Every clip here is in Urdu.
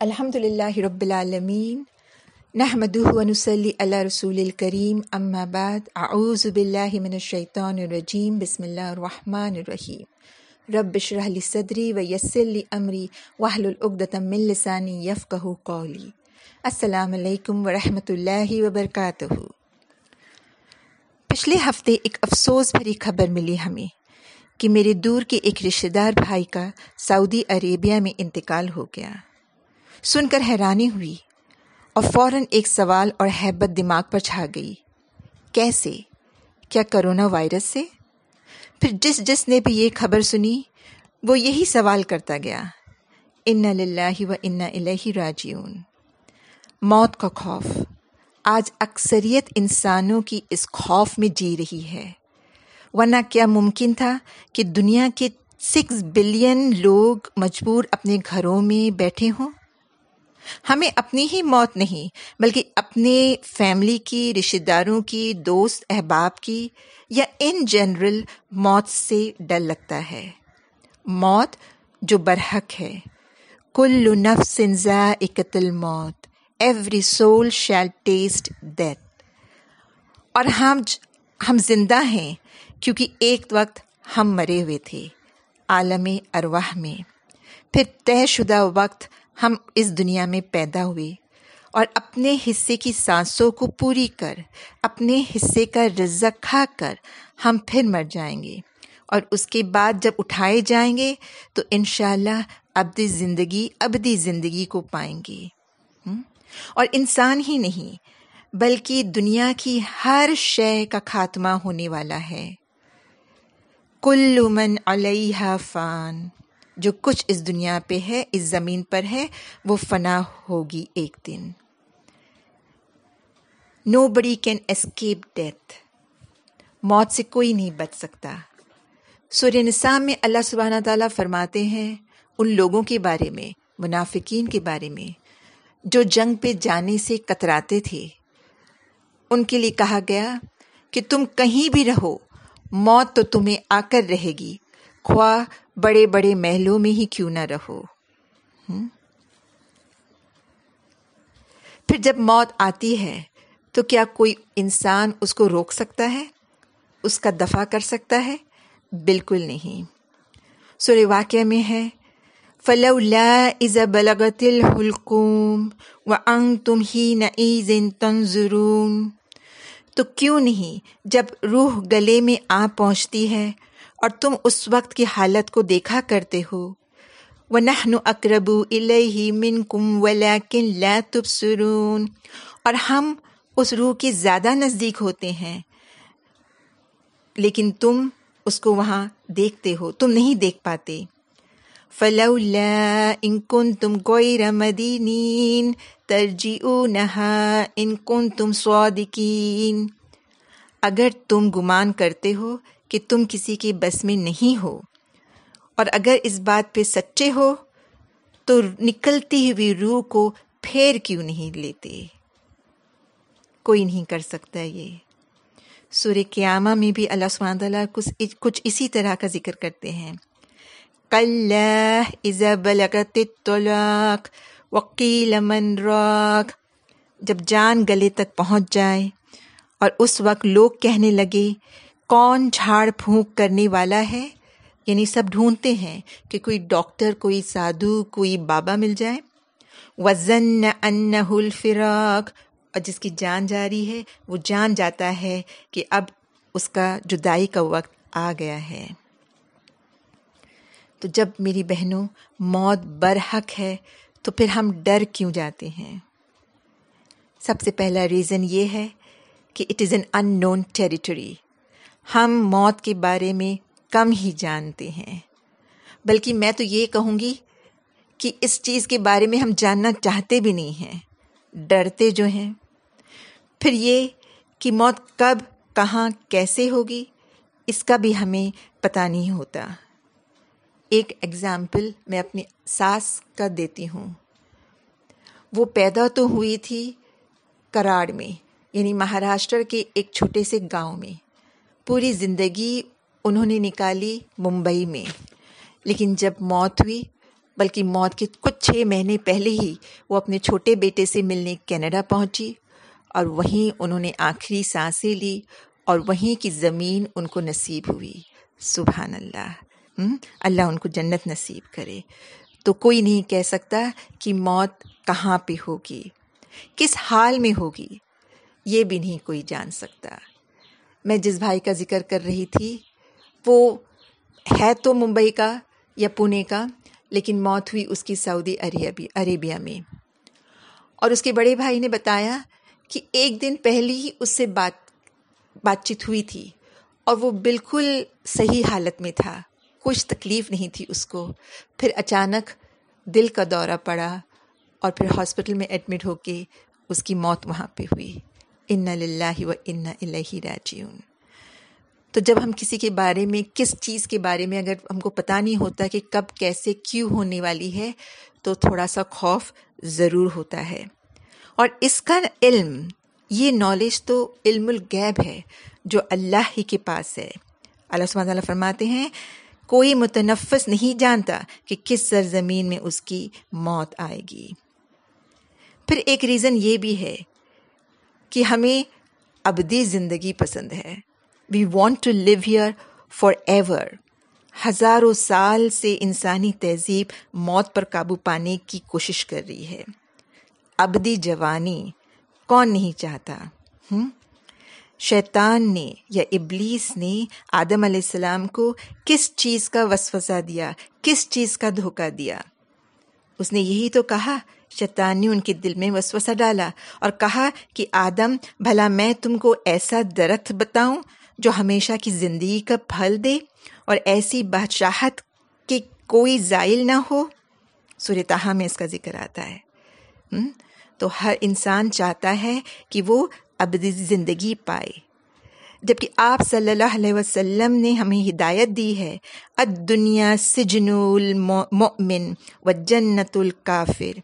الحمد للہ رب العالمین نحمد ونسلی اللہ رسول الکریم، اما بعد، اعوذ باللہ من الشیطان الرجیم، بسم اللہ الرحمن الرحیم. رب اشرح لی صدری و یسر لی امری، واحلل عقدۃ من لسانی یفقهوا قولی. السلام علیکم ورحمۃ اللہ وبرکاتہ. پچھلے ہفتے ایک افسوس بھری خبر ملی ہمیں کہ میرے دور کے ایک رشتہ دار بھائی کا سعودی عربیہ میں انتقال ہو گیا۔ سن کر حیرانی ہوئی اور فوراً ایک سوال اور حیبت دماغ پر چھا گئی۔ کیسے؟ کیا کرونا وائرس سے؟ پھر جس جس نے بھی یہ خبر سنی، وہ یہی سوال کرتا گیا۔ ان للہ و ان الہ راجیون موت کا خوف۔ آج اکثریت انسانوں کی اس خوف میں جی رہی ہے۔ ورنہ کیا ممکن تھا کہ دنیا کے سکس بلین لوگ مجبور اپنے گھروں میں بیٹھے ہوں؟ ہمیں اپنی ہی موت نہیں، بلکہ اپنے فیملی کی، رشتہ داروں کی، دوست، احباب کی یا ان جنرل موت سے ڈر لگتا ہے۔ موت جو برحق ہے۔ کل نفس ذائقۃ موت every soul shall taste death اور ہم ہم زندہ ہیں کیونکہ ایک وقت ہم مرے ہوئے تھے۔ عالم ارواح میں۔ پھر طے شدہ وقت ہم اس دنیا میں پیدا ہوئے اور اپنے حصے کی سانسوں کو پوری کر، اپنے حصے کا رزق کھا کر ہم پھر مر جائیں گے اور اس کے بعد جب اٹھائے جائیں گے تو انشاءاللہ ابدی زندگی ابدی زندگی کو پائیں گے۔ اور انسان ہی نہیں، بلکہ دنیا کی ہر شے کا خاتمہ ہونے والا ہے۔ کل من علیہ فان۔ جو کچھ اس دنیا پہ ہے، اس زمین پر ہے، وہ فنا ہوگی ایک دن۔ نو بڑی کین اسکیپ ڈیتھ موت سے کوئی نہیں بچ سکتا۔ سورہ نسام میں اللہ سبحانہ تعالیٰ فرماتے ہیں ان لوگوں کے بارے میں، منافقین کے بارے میں، جو جنگ پہ جانے سے کتراتے تھے۔ ان کے لیے کہا گیا کہ تم کہیں بھی رہو، موت تو تمہیں آ کر رہے گی۔ خواہ بڑے بڑے محلوں میں ہی کیوں نہ رہو۔ پھر جب موت آتی ہے، تو کیا کوئی انسان اس کو روک سکتا ہے؟ اس کا دفاع کر سکتا ہے؟ بالکل نہیں۔ سورہ واقعہ میں ہے بلغت الحلقوم و انگ تم ہی نہ تنظرون۔ تو کیوں نہیں جب روح گلے میں آ پہنچتی ہے اور تم اس وقت کی حالت کو دیکھا کرتے ہو۔ وہ نہن اکرب الہ من کم ولیکن لا تبصرون۔ اور ہم اس روح کے زیادہ نزدیک ہوتے ہیں۔ لیکن تم اس کو وہاں دیکھتے ہو، تم نہیں دیکھ پاتے۔ فلولا ان کن تم غیر مدینین ترجیعونہا ان کن تم صادقین اگر تم گمان کرتے ہو کہ تم کسی کے بس میں نہیں ہو۔ اور اگر اس بات پہ سچے ہو، تو نکلتی ہوئی روح کو پھیر کیوں نہیں لیتے؟ کوئی نہیں کر سکتا یہ۔ سورہ قیامہ میں بھی اللہ سبحانہ تعالیٰ کچھ کچھ اسی طرح کا ذکر کرتے ہیں۔ کل بلغت الطلاق وکیل من راک جب جان گلے تک پہنچ جائے اور اس وقت لوگ کہنے لگے کون جھاڑ پھونک کرنے والا ہے؟ یعنی سب ڈھونڈتے ہیں کہ کوئی ڈاکٹر، کوئی سادھو، کوئی بابا مل جائے وزن ان الفراق۔ اور جس کی جان جاری ہے، وہ جان جاتا ہے کہ اب اس کا جدائی کا وقت آ گیا ہے۔ تو جب میری بہنوں، موت برحق ہے، تو پھر ہم ڈر کیوں جاتے ہیں؟ سب سے پہلا ریزن یہ ہے کہ it is an unknown territory ہم موت کے بارے میں کم ہی جانتے ہیں۔ بلکہ میں تو یہ کہوں گی کہ اس چیز کے بارے میں ہم جاننا چاہتے بھی نہیں ہیں، ڈرتے جو ہیں۔ پھر یہ کہ موت کب، کہاں، کیسے ہوگی، اس کا بھی ہمیں پتہ نہیں ہوتا۔ ایک ایگزامپل میں اپنی ساس کا دیتی ہوں۔ وہ پیدا تو ہوئی تھی کراڑ میں یعنی مہاراشٹر کے ایک چھوٹے سے گاؤں میں۔ پوری زندگی انہوں نے نکالی ممبئی میں۔ لیکن جب موت ہوئی، بلکہ موت کے کچھ چھ مہینے پہلے ہی وہ اپنے چھوٹے بیٹے سے ملنے کینیڈا پہنچی اور وہیں انہوں نے آخری سانسیں لی اور وہیں کی زمین ان کو نصیب ہوئی۔ سبحان اللہ۔ اللہ ان کو جنت نصیب کرے۔ تو کوئی نہیں کہہ سکتا کہ موت کہاں پہ ہوگی، کس حال میں ہوگی، یہ بھی نہیں کوئی جان سکتا۔ میں جس بھائی کا ذکر کر رہی تھی، وہ ہے تو ممبئی کا یا پونے کا، لیکن موت ہوئی اس کی سعودی عربی عربیہ میں۔ اور اس کے بڑے بھائی نے بتایا کہ ایک دن پہلے ہی اس سے بات بات چیت ہوئی تھی اور وہ بالکل صحیح حالت میں تھا۔ کچھ تکلیف نہیں تھی اس کو۔ پھر اچانک دل کا دورہ پڑا اور پھر ہاسپٹل میں ایڈمٹ ہو کے اس کی موت وہاں پہ ہوئی۔ ان للہ و ان الہ راجیون تو جب ہم کسی کے بارے میں، کس چیز کے بارے میں اگر ہم کو پتہ نہیں ہوتا کہ کب کیسے کیوں ہونے والی ہے، تو تھوڑا سا خوف ضرور ہوتا ہے۔ اور اس کا علم، یہ نالج تو علم الغیب ہے، جو اللہ ہی کے پاس ہے۔ اللہ سبحانہ تعالیٰ فرماتے ہیں، کوئی متنفس نہیں جانتا کہ کس سرزمین میں اس کی موت آئے گی۔ پھر ایک ریزن یہ بھی ہے کہ ہمیں ابدی زندگی پسند ہے۔ We want to live here forever ہزاروں سال سے انسانی تہذیب موت پر قابو پانے کی کوشش کر رہی ہے۔ ابدی جوانی، کون نہیں چاہتا؟ ہوں شیطان نے یا ابلیس نے آدم علیہ السلام کو کس چیز کا وسوسہ دیا، کس چیز کا دھوکہ دیا؟ اس نے یہی تو کہا شیطان نے ان کے دل میں وسوسہ ڈالا اور کہا کہ آدم، بھلا میں تم کو ایسا درخت بتاؤں جو ہمیشہ کی زندگی کا پھل دے اور ایسی بادشاہت کہ کوئی زائل نہ ہو۔ سورتحا میں اس کا ذکر آتا ہے۔ تو ہر انسان چاہتا ہے کہ وہ ابدی زندگی پائے۔ جبکہ آپ صلی اللہ علیہ وسلم نے ہمیں ہدایت دی ہے اد دنیا سجن المؤمن و جنت الکافر۔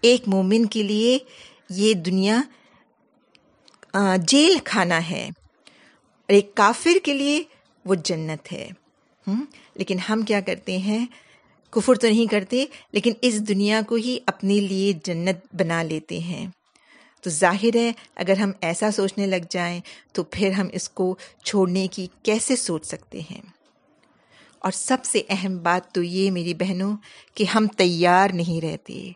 ایک مومن کے لیے یہ دنیا جیل کھانا ہے۔ اور ایک کافر کے لیے وہ جنت ہے۔ لیکن ہم کیا کرتے ہیں؟ کفر تو نہیں کرتے، لیکن اس دنیا کو ہی اپنے لیے جنت بنا لیتے ہیں۔ تو ظاہر ہے، اگر ہم ایسا سوچنے لگ جائیں، تو پھر ہم اس کو چھوڑنے کی کیسے سوچ سکتے ہیں؟ اور سب سے اہم بات تو یہ میری بہنوں، کہ ہم تیار نہیں رہتے۔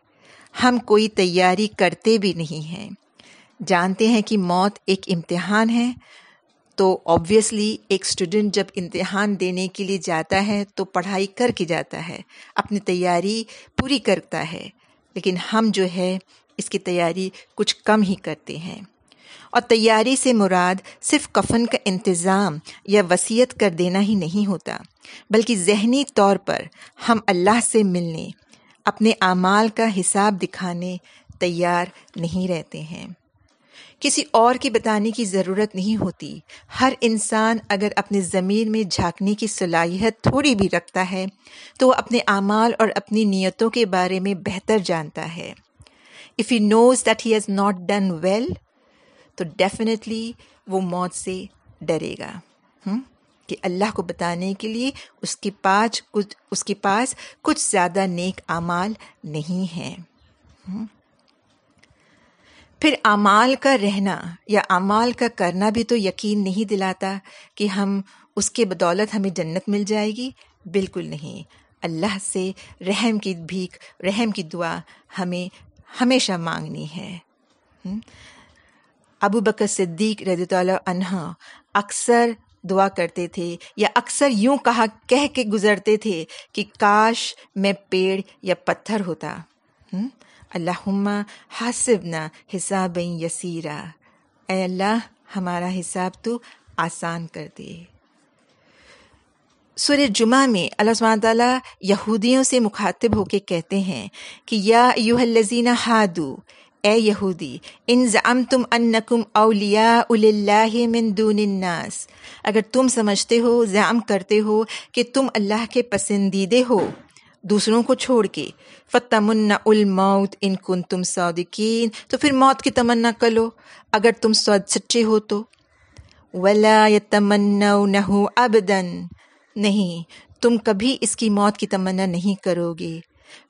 ہم کوئی تیاری کرتے بھی نہیں ہیں۔ جانتے ہیں کہ موت ایک امتحان ہے، تو آبویسلی ایک اسٹوڈنٹ جب امتحان دینے کے لیے جاتا ہے تو پڑھائی کر کے جاتا ہے، اپنی تیاری پوری کرتا ہے۔ لیکن ہم جو ہے، اس کی تیاری کچھ کم ہی کرتے ہیں۔ اور تیاری سے مراد صرف کفن کا انتظام یا وصیت کر دینا ہی نہیں ہوتا، بلکہ ذہنی طور پر ہم اللہ سے ملنے اپنے اعمال کا حساب دکھانے تیار نہیں رہتے ہیں۔ کسی اور کی بتانے کی ضرورت نہیں ہوتی۔ ہر انسان اگر اپنے ضمیر میں جھانکنے کی صلاحیت تھوڑی بھی رکھتا ہے، تو وہ اپنے اعمال اور اپنی نیتوں کے بارے میں بہتر جانتا ہے۔ If he knows that he has not done well تو ڈیفینیٹلی وہ موت سے ڈرے گا۔ کہ اللہ کو بتانے کے لیے اس کے پاس کچھ، اس کے پاس کچھ زیادہ نیک اعمال نہیں ہیں۔ پھر اعمال کا رہنا یا اعمال کا کرنا بھی تو یقین نہیں دلاتا کہ ہم اس کے بدولت ہمیں جنت مل جائے گی۔ بالکل نہیں۔ اللہ سے رحم کی بھیک، رحم کی دعا ہمیں ہمیشہ مانگنی ہے۔ ابو بکر صدیق رضی اللہ عنہ اکثر دعا کرتے تھے یا اکثر یوں کہا کہہ کے گزرتے تھے کہ کاش میں پیڑ یا پتھر ہوتا۔ اللہ حاسب نہ حساب یسیرا۔ اے اللہ، ہمارا حساب تو آسان کر دے۔ سور جمعہ میں اللہ سبحانہ تعالیٰ یہودیوں سے مخاطب ہو کے کہتے ہیں کہ یا یو الزین ہادو اے یہودی، ان ضام تم ان نقم اولیا دون الناس۔ اگر تم سمجھتے ہو ضام کرتے ہو کہ تم اللہ کے پسندیدے ہو، دوسروں کو چھوڑ کے۔ فتمن الموت ان کن تم صادقین۔ تو پھر موت کی تمنا کرو۔ اگر تم سچے ہو تو۔ ولا ابدن نہیں، تم کبھی اس کی موت کی تمنا نہیں کرو گے۔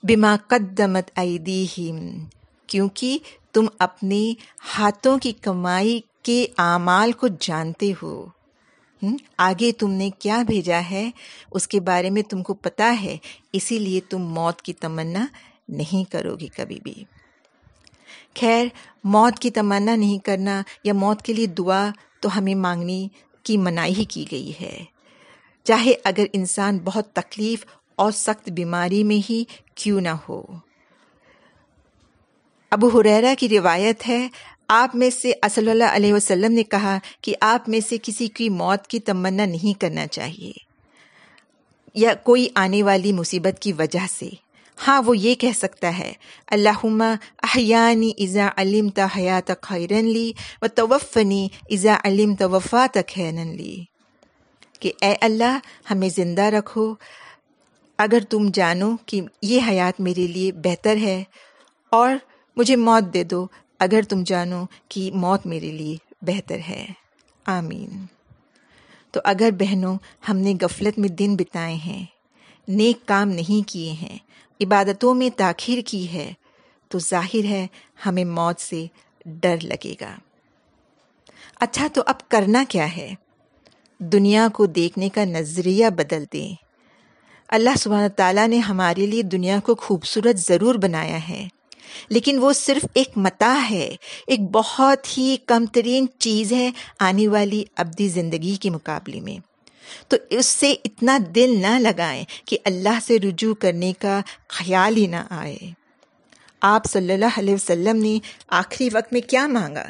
بما قدمت ایدیہم کیونکہ تم اپنے ہاتھوں کی کمائی کے اعمال کو جانتے ہو۔ آگے تم نے کیا بھیجا ہے؟ اس کے بارے میں تم کو پتا ہے، اسی لیے تم موت کی تمنا نہیں کرو گی کبھی بھی۔ خیر، موت کی تمنا نہیں کرنا یا موت کے لیے دعا تو ہمیں مانگنی کی منائی کی گئی ہے۔ چاہے اگر انسان بہت تکلیف اور سخت بیماری میں ہی کیوں نہ ہو۔ ابو حریرا کی روایت ہے، آپ میں سے صلی اللہ علیہ وسلم نے کہا کہ آپ میں سے کسی کی موت کی تمنا نہیں کرنا چاہیے یا کوئی آنے والی مصیبت کی وجہ سے۔ ہاں وہ یہ کہہ سکتا ہے اللہ احیانی ازا علم تا حیات خیرن لی و توفنی ازا علم توفات خیرن لی۔ کہ اے اللہ، ہمیں زندہ رکھو۔ اگر تم جانو کہ یہ حیات میرے لیے بہتر ہے اور مجھے موت دے دو، اگر تم جانو کہ موت میرے لیے بہتر ہے۔ آمین۔ تو اگر بہنوں، ہم نے غفلت میں دن بتائے ہیں، نیک کام نہیں کیے ہیں، عبادتوں میں تاخیر کی ہے، تو ظاہر ہے ہمیں موت سے ڈر لگے گا۔ اچھا تو اب کرنا کیا ہے؟ دنیا کو دیکھنے کا نظریہ بدل دیں۔ اللہ سبحانہ تعالیٰ نے ہمارے لیے دنیا کو خوبصورت ضرور بنایا ہے۔ لیکن وہ صرف ایک متا ہے، ایک بہت ہی کم ترین چیز ہے آنے والی ابدی زندگی کے مقابلے میں۔ تو اس سے اتنا دل نہ لگائیں کہ اللہ سے رجوع کرنے کا خیال ہی نہ آئے۔ آپ صلی اللہ علیہ وسلم نے آخری وقت میں کیا مانگا؟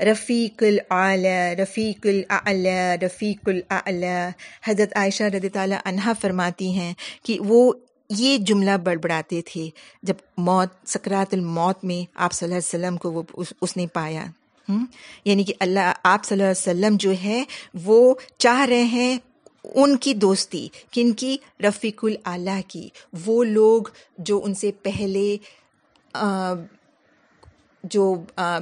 رفیق العلی رفیق العلی رفیق العلی حضرت عائشہ رضی تعالیٰ عنہ فرماتی ہیں کہ وہ یہ جملہ بڑبڑاتے تھے جب موت، سکرات الموت میں آپ صلی اللہ علیہ وسلم کو وہ اس نے پایا۔ یعنی کہ اللہ، آپ صلی اللہ علیہ وسلم جو ہے، وہ چاہ رہے ہیں ان کی دوستی، کن کی؟ رفیق اللہ کی۔ وہ لوگ جو ان سے پہلے جو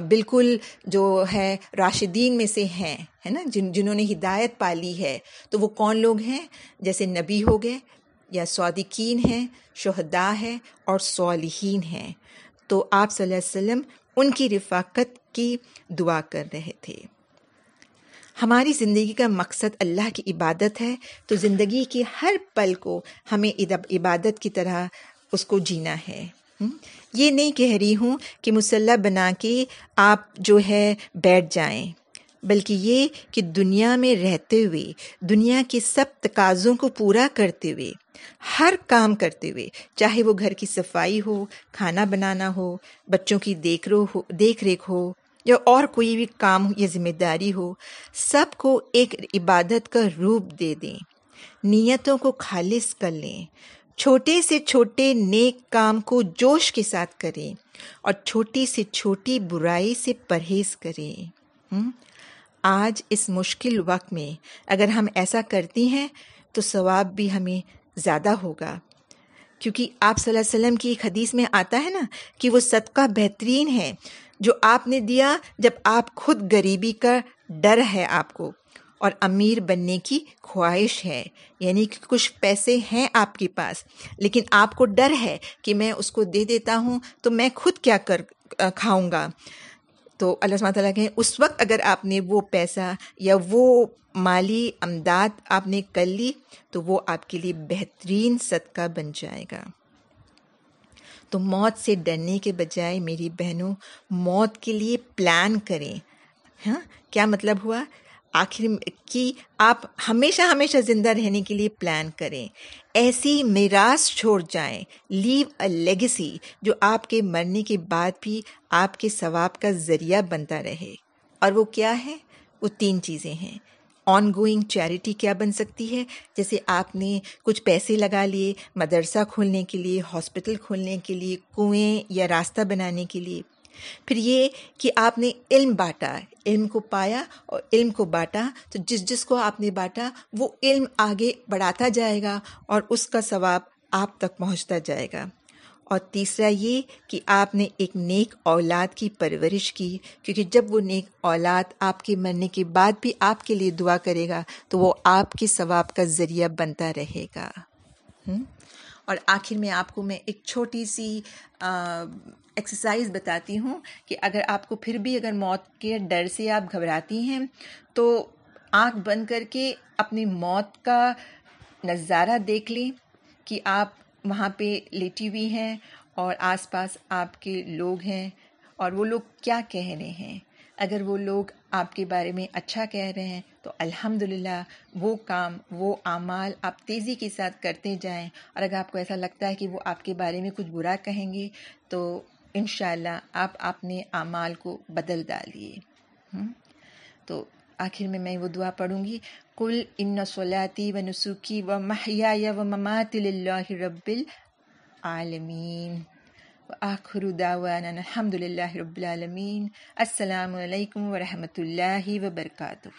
بالکل جو ہے، راشدین میں سے ہیں، ہے نا؟ جن، جنہوں نے ہدایت پالی ہے۔ تو وہ کون لوگ ہیں؟ جیسے نبی ہو گئے یا صادقین ہیں شہدا ہے اور صالحین ہیں۔ تو آپ صلی اللہ علیہ وسلم ان کی رفاقت کی دعا کر رہے تھے۔ ہماری زندگی کا مقصد اللہ کی عبادت ہے، تو زندگی کے ہر پل کو ہمیں عبادت کی طرح اس کو جینا ہے۔ یہ نہیں کہہ رہی ہوں کہ مسلح بنا کے آپ جو ہے بیٹھ جائیں۔ بلکہ یہ کہ دنیا میں رہتے ہوئے، دنیا کے سب تقاضوں کو پورا کرتے ہوئے، ہر کام کرتے ہوئے، چاہے وہ گھر کی صفائی ہو، کھانا بنانا ہو، بچوں کی دیکھ رو ہو، دیکھ ریکھ ہو، یا اور کوئی بھی کام یا ذمہ داری ہو، سب کو ایک عبادت کا روپ دے دیں۔ نیتوں کو خالص کر لیں۔ چھوٹے سے چھوٹے نیک کام کو جوش کے ساتھ کریں اور چھوٹی سے چھوٹی برائی سے پرہیز کریں۔ آج اس مشکل وقت میں اگر ہم ایسا کرتی ہیں تو ثواب بھی ہمیں زیادہ ہوگا۔ کیونکہ آپ صلی اللہ علیہ وسلم کی ایک حدیث میں آتا ہے نا کہ وہ صدقہ بہترین ہے جو آپ نے دیا جب آپ خود غریبی کا ڈر ہے آپ کو اور امیر بننے کی خواہش ہے۔ یعنی کہ کچھ پیسے ہیں آپ کے پاس، لیکن آپ کو ڈر ہے کہ میں اس کو دے دیتا ہوں تو میں خود کیا کر، کھاؤں گا۔ تو اللہ سمۃ تعالیٰ کہیں اس وقت اگر آپ نے وہ پیسہ یا وہ مالی امداد آپ نے کر لی، تو وہ آپ کے لیے بہترین صدقہ بن جائے گا۔ تو موت سے ڈرنے کے بجائے میری بہنوں، موت کے لیے پلان کریں۔ ہاں کیا مطلب ہوا؟ آخر کی آپ ہمیشہ ہمیشہ زندہ رہنے کے لیے پلان کریں۔ ایسی میراث چھوڑ جائیں۔ لیو اے لیگسی جو آپ کے مرنے کے بعد بھی آپ کے ثواب کا ذریعہ بنتا رہے۔ اور وہ کیا ہے؟ وہ تین چیزیں ہیں۔ آن گوئنگ چیریٹی کیا بن سکتی ہے؟ جیسے آپ نے کچھ پیسے لگا لیے مدرسہ کھولنے کے لیے ہاسپٹل کھولنے کے لیے، کنویں یا راستہ بنانے کے لیے۔ پھر یہ کہ آپ نے علم بانٹا، علم کو پایا اور علم کو بانٹا، تو جس جس کو آپ نے بانٹا، وہ علم آگے بڑھاتا جائے گا اور اس کا ثواب آپ تک پہنچتا جائے گا۔ اور تیسرا یہ کہ آپ نے ایک نیک اولاد کی پرورش کی، کیونکہ جب وہ نیک اولاد آپ کے مرنے کے بعد بھی آپ کے لیے دعا کرے گا، تو وہ آپ کے ثواب کا ذریعہ بنتا رہے گا۔ اور آخر میں آپ کو میں ایک چھوٹی سی ایکسرسائز بتاتی ہوں کہ اگر آپ کو پھر بھی اگر موت کے ڈر سے آپ گھبراتی ہیں، تو آنکھ بند کر کے اپنی موت کا نظارہ دیکھ لیں کہ آپ وہاں پہ لیٹی ہوئی ہیں اور آس پاس آپ کے لوگ ہیں اور وہ لوگ کیا کہہ رہے ہیں۔ اگر وہ لوگ آپ کے بارے میں اچھا کہہ رہے ہیں، تو الحمد وہ کام، وہ اعمال آپ تیزی کے ساتھ کرتے جائیں۔ اور اگر آپ کو ایسا لگتا ہے کہ وہ آپ کے بارے میں کچھ برا کہیں گے، تو انشاءاللہ آپ اپنے اعمال کو بدل ڈالیے۔ تو آخر میں میں وہ دعا پڑھوں گی کل ان صلاتی و نسخی و محیا و ممات اللہ رب العالمین آخر دعوانا الحمد للہ رب العالمین السلام علیکم ورحمۃ اللہ وبرکاتہ۔